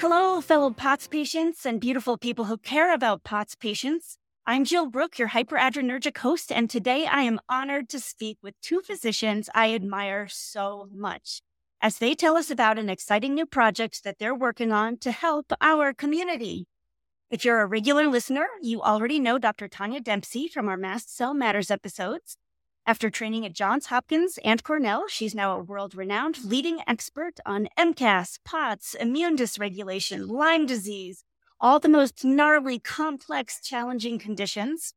Hello, fellow POTS patients and beautiful people who care about POTS patients. I'm Jill Brooke, your hyperadrenergic host, and today I am honored to speak with two physicians I admire so much as they tell us about an exciting new project that they're working on to help our community. If you're a regular listener, you already know Dr. Tania Dempsey from our Mast Cell Matters episodes. After training at Johns Hopkins and Cornell, she's now a world renowned leading expert on MCAS, POTS, immune dysregulation, Lyme disease, all the most gnarly, complex, challenging conditions.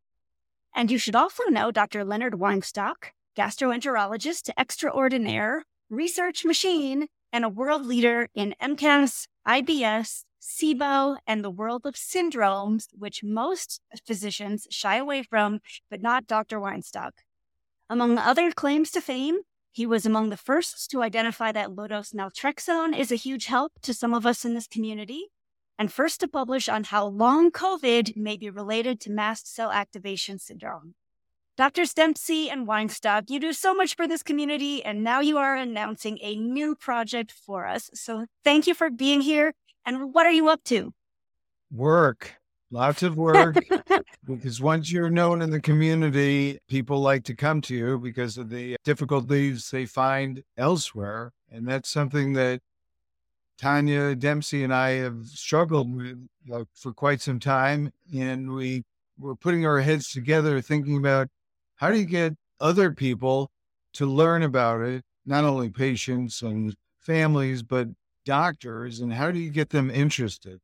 And you should also know Dr. Leonard Weinstock, gastroenterologist extraordinaire, research machine, and a world leader in MCAS, IBS, SIBO, and the world of syndromes, which most physicians shy away from, but not Dr. Weinstock. Among other claims to fame, he was among the first to identify that low dose naltrexone is a huge help to some of us in this community, and first to publish on how long COVID may be related to mast cell activation syndrome. Drs. Dempsey and Weinstock, you do so much for this community, and now you are announcing a new project for us. So thank you for being here. And what are you up to? Work. Lots of work because once you're known in the community, people like to come to you because of the difficulties they find elsewhere. And that's something that Tania Dempsey and I have struggled with for quite some time. And we were putting our heads together thinking about how do you get other people to learn about it, not only patients and families, but doctors, and how do you get them interested?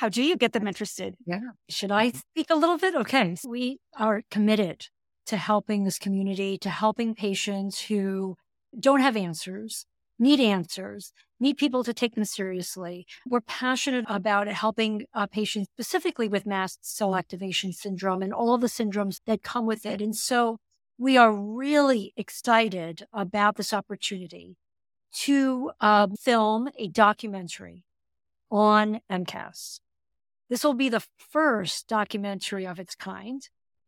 How do you get them interested? Yeah. Should I speak a little bit? Okay. We are committed to helping this community, to helping patients who don't have answers, need answers, need people to take them seriously. We're passionate about helping uh, patients specifically with mast cell activation syndrome and all of the syndromes that come with it. And so we are really excited about this opportunity to uh, film a documentary on MCAS. This will be the first documentary of its kind,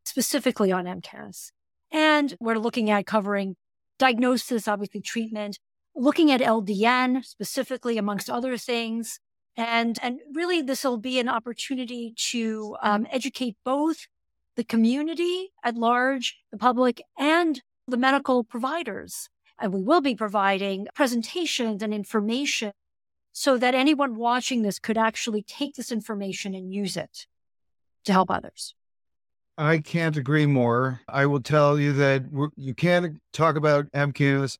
specifically on MCAS. And we're looking at covering diagnosis, obviously treatment, looking at LDN specifically, amongst other things. And, and really, this will be an opportunity to um, educate both the community at large, the public, and the medical providers. And we will be providing presentations and information so that anyone watching this could actually take this information and use it to help others. I can't agree more. I will tell you that you can't talk about MCAS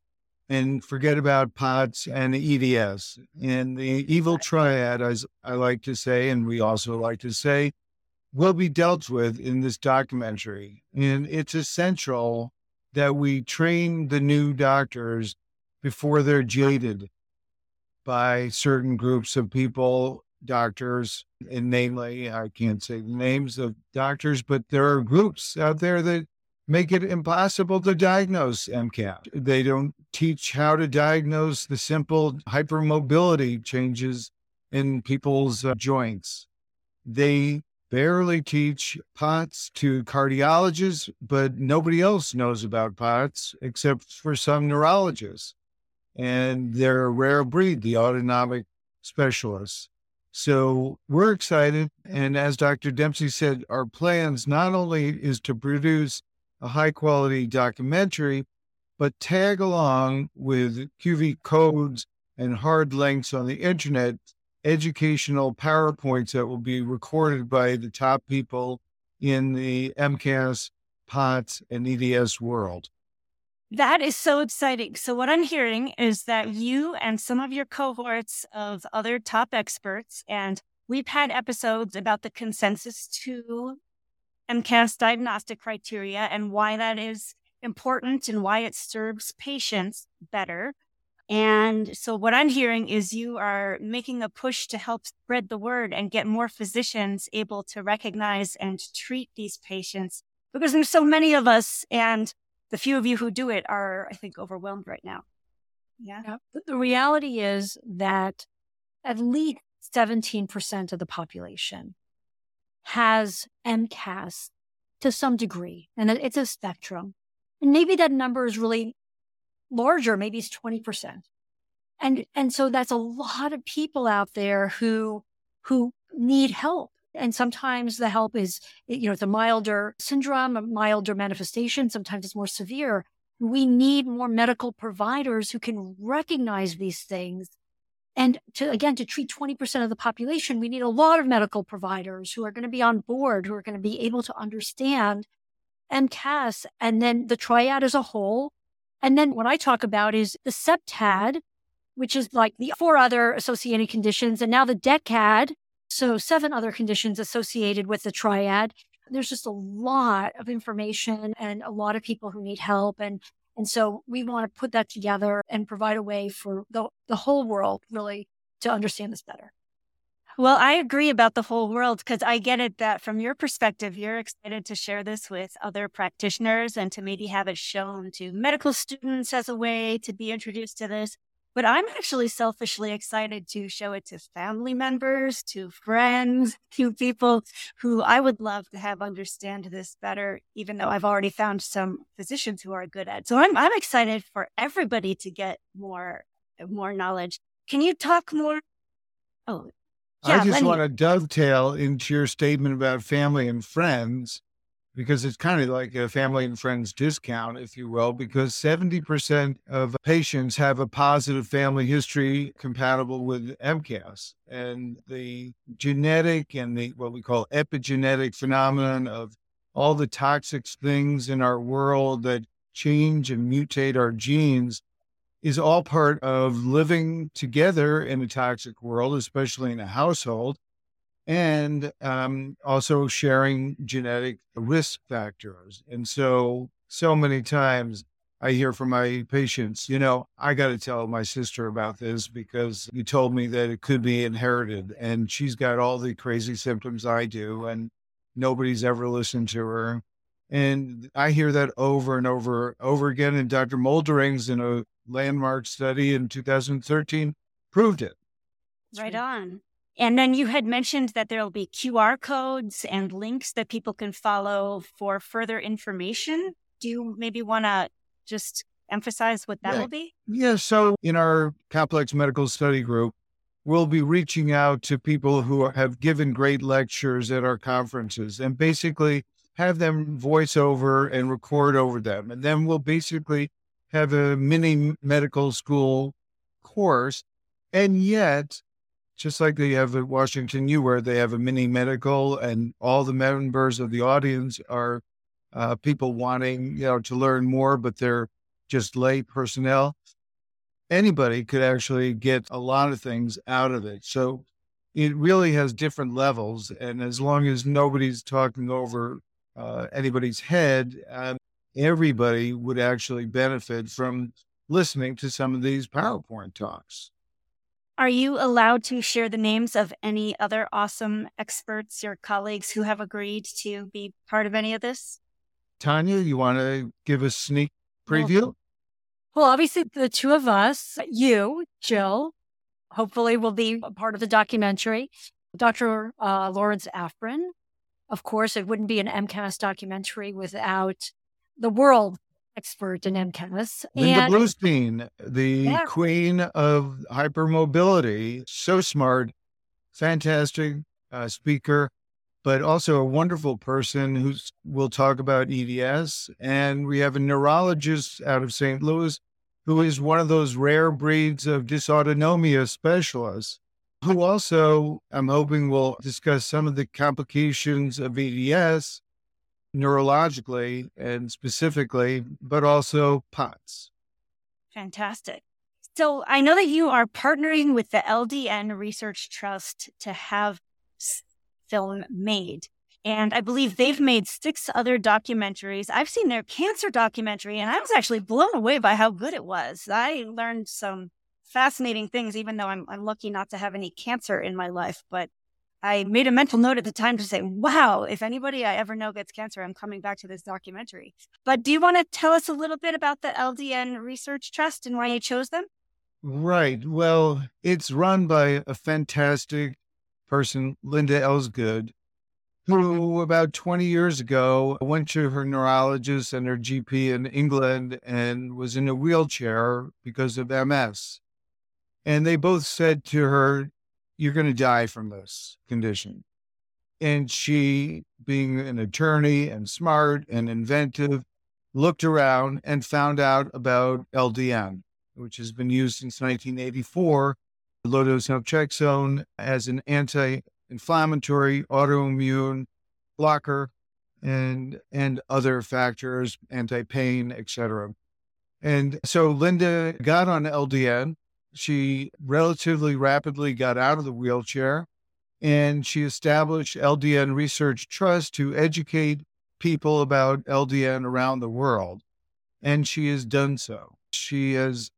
and forget about POTS and EDS. And the evil triad, as I like to say, and we also like to say, will be dealt with in this documentary. And it's essential that we train the new doctors before they're jaded by certain groups of people, doctors, and namely, I can't say the names of doctors, but there are groups out there that make it impossible to diagnose MCAS. They don't teach how to diagnose the simple hypermobility changes in people's uh, joints. They barely teach POTS to cardiologists, but nobody else knows about POTS except for some neurologists and they're a rare breed, the autonomic specialists. So we're excited. And as Dr. Dempsey said, our plans not only is to produce a high quality documentary, but tag along with QR codes and hard links on the internet, educational PowerPoints that will be recorded by the top people in the MCAS, POTS, and EDS world. That is so exciting. So, what I'm hearing is that you and some of your cohorts of other top experts, and we've had episodes about the consensus to MCAS diagnostic criteria and why that is important and why it serves patients better. And so what I'm hearing is you are making a push to help spread the word and get more physicians able to recognize and treat these patients because there's so many of us and the few of you who do it are, I think, overwhelmed right now. Yeah. yeah. The reality is that at least 17% of the population has MCAS to some degree, and it's a spectrum. And maybe that number is really larger, maybe it's 20%. And, and so that's a lot of people out there who, who need help. And sometimes the help is, eh, you know, a milder syndrome, a milder manifestation. Sometimes it's more severe. We need more medical providers who can recognize these things. And to, again, to treat 20% of the population, we need a lot of medical providers who are going to be on board, who are going to be able to understand MCAS and then the triad as a whole. And then what I talk about is the septad, which is like the four other associated conditions, and now the decad. So seven other conditions associated with the triad. There's just a lot of information and a lot of people who need help. And, and so we want to put that together and provide a way for the, the whole world really to understand this better. Well, I agree about the whole world because I get it that from your perspective, you're excited to share this with other practitioners and to maybe have it shown to medical students as a way to be introduced to this. But I'm actually selfishly excited to show it to family members, to friends, to people who I would love to have understand this better, even though I've already found some physicians who are good at. It. So I'm I'm excited for everybody to get more more knowledge. Can you talk more? Oh, yeah, I just want to dovetail into your statement about family and friends because it's kind of like a family and friends discount, if you will, because 70% of patients have a positive family history compatible with MCAS. And the genetic and the what we call epigenetic phenomenon of all the toxic things in our world that change and mutate our genes is all part of living together in a toxic world, especially in a household, and um, also sharing genetic risk factors. And so, so many times I hear from my patients, you know, I got to tell my sister about this because you told me that it could be inherited, and she's got all the crazy symptoms I do, and nobody's ever listened to her. And I hear that over and over, over again. And Dr. Molderings in a landmark study in 2013 proved it. Right on. And then you had mentioned that there will be QR codes and links that people can follow for further information. Do you maybe want to just emphasize what that yeah. will be? Yeah. So in our complex medical study group, we'll be reaching out to people who have given great lectures at our conferences and basically have them voice over and record over them. And then we'll basically have a mini medical school course. And yet, just like they have at Washington U, where they have a mini medical, and all the members of the audience are uh, people wanting, you know, to learn more, but they're just lay personnel. Anybody could actually get a lot of things out of it. So it really has different levels, and as long as nobody's talking over uh, anybody's head, um, everybody would actually benefit from listening to some of these PowerPoint talks. Are you allowed to share the names of any other awesome experts, your colleagues who have agreed to be part of any of this? Tania, you want to give a sneak preview? Well, well obviously, the two of us, you, Jill, hopefully will be a part of the documentary. Dr. Uh, Lawrence Afrin. Of course, it wouldn't be an MCAS documentary without the world expert in MCAS. Linda and, Bluestein, the yeah. queen of hypermobility, so smart, fantastic uh, speaker, but also a wonderful person who will talk about EDS. And we have a neurologist out of St. Louis who is one of those rare breeds of dysautonomia specialists who also I'm hoping will discuss some of the complications of EDS neurologically and specifically, but also POTS. Fantastic. So I know that you are partnering with the LDN Research Trust to have film made. And I believe they've made six other documentaries. I've seen their cancer documentary, and I was actually blown away by how good it was. I learned some fascinating things, even though I'm, I'm lucky not to have any cancer in my life. But I made a mental note at the time to say, wow, if anybody I ever know gets cancer, I'm coming back to this documentary. But do you want to tell us a little bit about the LDN Research Trust and why you chose them? Right. Well, it's run by a fantastic person, Linda Elsgood, who about 20 years ago went to her neurologist and her GP in England and was in a wheelchair because of MS. And they both said to her, You're going to die from this condition. And she, being an attorney and smart and inventive, looked around and found out about LDN, which has been used since 1984, low dose as an anti inflammatory, autoimmune blocker, and and other factors, anti-pain, etc. And so Linda got on LDN. She relatively rapidly got out of the wheelchair and she established LDN Research Trust to educate people about LDN around the world. And she has done so. She has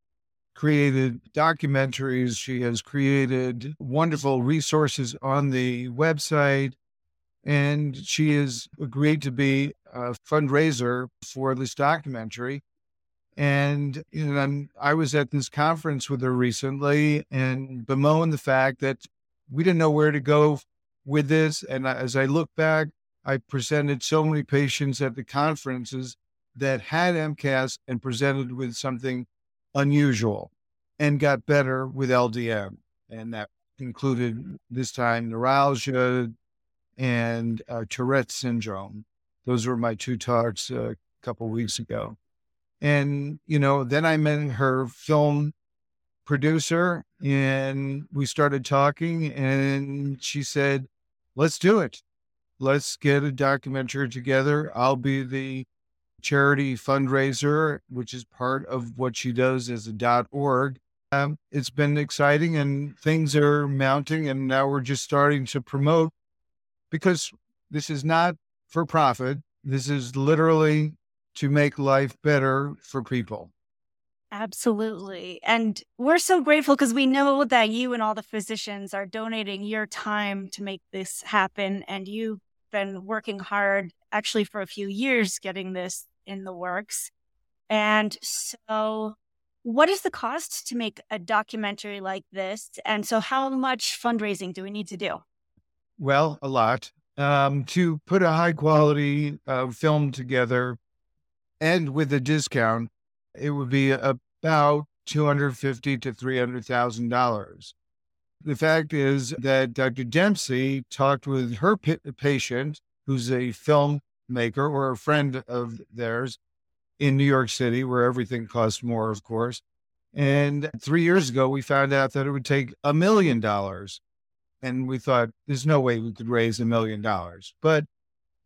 created documentaries. She has created wonderful resources on the website. And she has agreed to be a fundraiser for this documentary. And you know, I was at this conference with her recently and bemoan the fact that we didn't know where to go with this. And as I look back, I presented so many patients at the conferences that had MCAS and presented with something unusual and got better with LDN. And that included this time neuralgia and uh, Tourette syndrome. Those were my two talks a couple weeks ago. And, you know, then I met her film producer and we started talking and she said, let's do it. Let's get a documentary together. I'll be the charity fundraiser, which is part of what she does as a dot .org. Um, it's been exciting and things are mounting, and now we're just starting to promote because this is not for profit. This is literally to make life better for people. Absolutely. And we're so grateful because we know that you and all the physicians are donating your time to make this happen. And you've been working hard actually for a few years getting this in the works. And so, what is the cost to make a documentary like this? And so, how much fundraising do we need to do? Well, a lot. Um, to put a high quality uh, film together and with a discount, it would be about two hundred fifty to three hundred thousand dollars. The fact is that Dr. Dempsey talked with her p- patient, who's a filmmaker or a friend of theirs, in New York City, where everything costs more, of course. And three years ago, we found out that it would take a million dollars. And we thought, there's no way we could raise a million dollars. But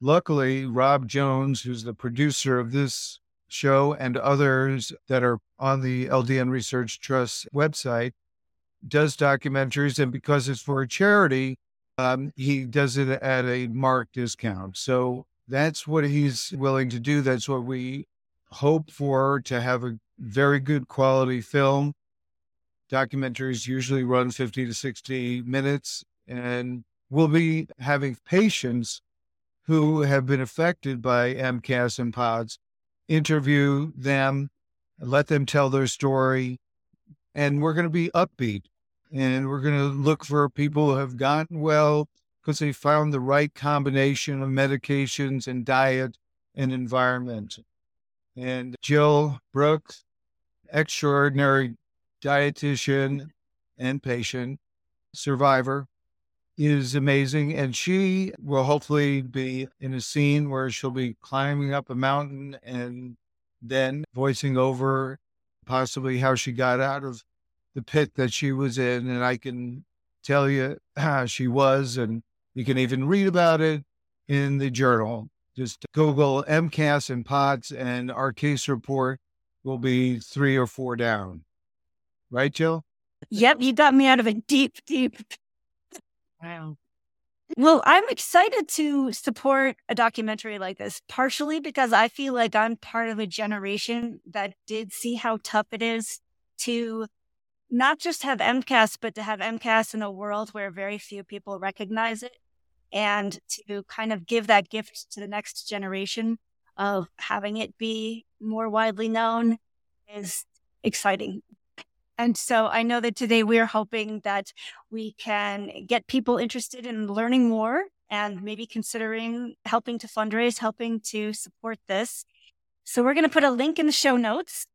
luckily, Rob Jones, who's the producer of this show and others that are on the LDN Research Trust website, does documentaries. And because it's for a charity, um, he does it at a marked discount. So that's what he's willing to do. That's what we hope for to have a very good quality film. Documentaries usually run 50 to 60 minutes, and we'll be having patients who have been affected by MCAS and POTS interview them, let them tell their story, and we're going to be upbeat. And we're going to look for people who have gotten well because they found the right combination of medications and diet and environment and Jill Brooks, extraordinary dietitian and patient survivor, is amazing. And she will hopefully be in a scene where she'll be climbing up a mountain and then voicing over possibly how she got out of the pit that she was in. And I can tell you how she was, and you can even read about it in the journal. Just Google MCAS and POTS, and our case report will be three or four down. Right, Jill? Yep, you got me out of a deep, deep. Wow. Well, I'm excited to support a documentary like this, partially because I feel like I'm part of a generation that did see how tough it is to not just have MCAS, but to have MCAS in a world where very few people recognize it and to kind of give that gift to the next generation of having it be more widely known is exciting. And so I know that today we're hoping that we can get people interested in learning more and maybe considering helping to fundraise, helping to support this. So we're going to put a link in the show notes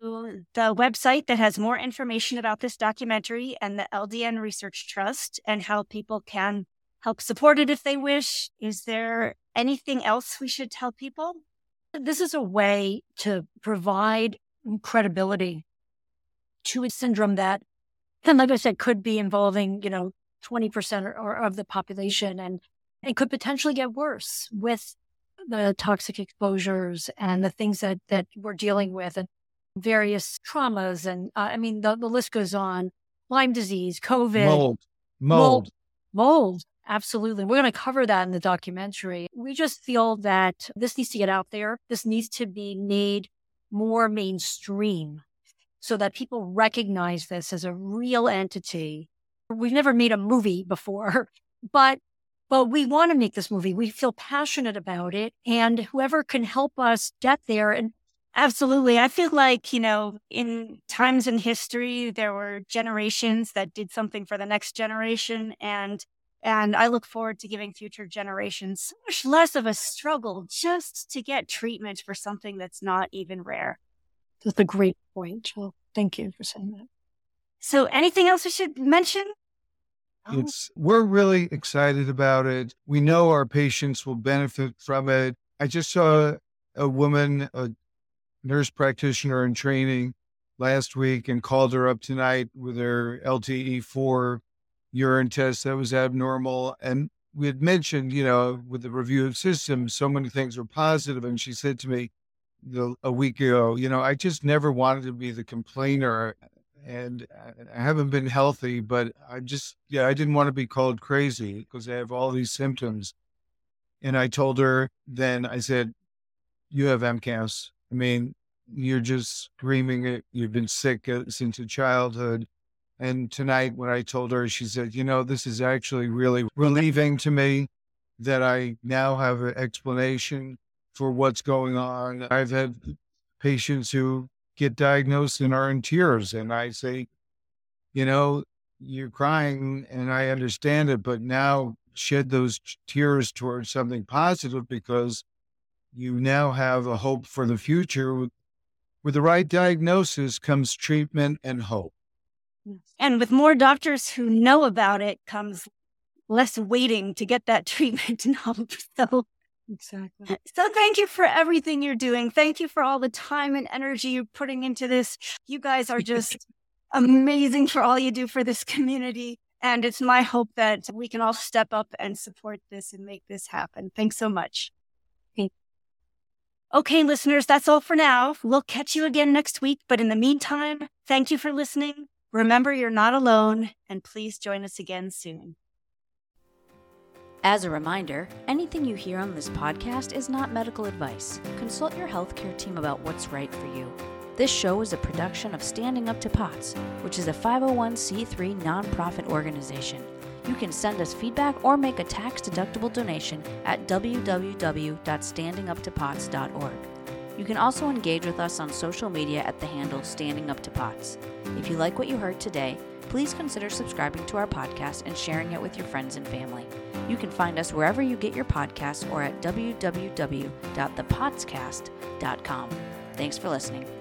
to the website that has more information about this documentary and the LDN Research Trust and how people can help support it if they wish. Is there anything else we should tell people? This is a way to provide credibility to a syndrome that, and like I said, could be involving, you know, 20% or, or of the population and it could potentially get worse with the toxic exposures and the things that, that we're dealing with and various traumas. And uh, I mean, the, the list goes on Lyme disease, COVID, mold, mold, mold. mold. Absolutely. We're going to cover that in the documentary. We just feel that this needs to get out there. This needs to be made more mainstream so that people recognize this as a real entity. We've never made a movie before, but but we want to make this movie. We feel passionate about it and whoever can help us get there and Absolutely. I feel like, you know, in times in history, there were generations that did something for the next generation. And and I look forward to giving future generations so much less of a struggle just to get treatment for something that's not even rare. That's a great point. Well, thank you for saying that. So, anything else we should mention? Oh. It's we're really excited about it. We know our patients will benefit from it. I just saw a woman, a nurse practitioner in training last week, and called her up tonight with her LTE4 urine test that was abnormal. And we had mentioned, you know, with the review of systems, so many things were positive. And she said to me the, a week ago, you know, I just never wanted to be the complainer. And I haven't been healthy, but I just, yeah, I didn't want to be called crazy because I have all these symptoms. And I told her then, I said, You have MCAS. I mean, you're just screaming it. You've been sick uh, since your childhood. And tonight, when I told her, she said, You know, this is actually really relieving to me that I now have an explanation for what's going on. I've had patients who get diagnosed and are in tears, and I say, You know, you're crying, and I understand it, but now shed those tears towards something positive because you now have a hope for the future. With the right diagnosis comes treatment and hope. And with more doctors who know about it comes less waiting to get that treatment and help. So Exactly. So thank you for everything you're doing. Thank you for all the time and energy you're putting into this. You guys are just amazing for all you do for this community. And it's my hope that we can all step up and support this and make this happen. Thanks so much. Okay, listeners, that's all for now. We'll catch you again next week. But in the meantime, thank you for listening. Remember, you're not alone, and please join us again soon. As a reminder, anything you hear on this podcast is not medical advice. Consult your healthcare team about what's right for you. This show is a production of Standing Up to POTS, which is a 501c3 nonprofit organization. You can send us feedback or make a tax deductible donation at www.standinguptopots.org. You can also engage with us on social media at the handle Standing Up to Pots. If you like what you heard today, please consider subscribing to our podcast and sharing it with your friends and family. You can find us wherever you get your podcasts or at www.thepotscast.com. Thanks for listening.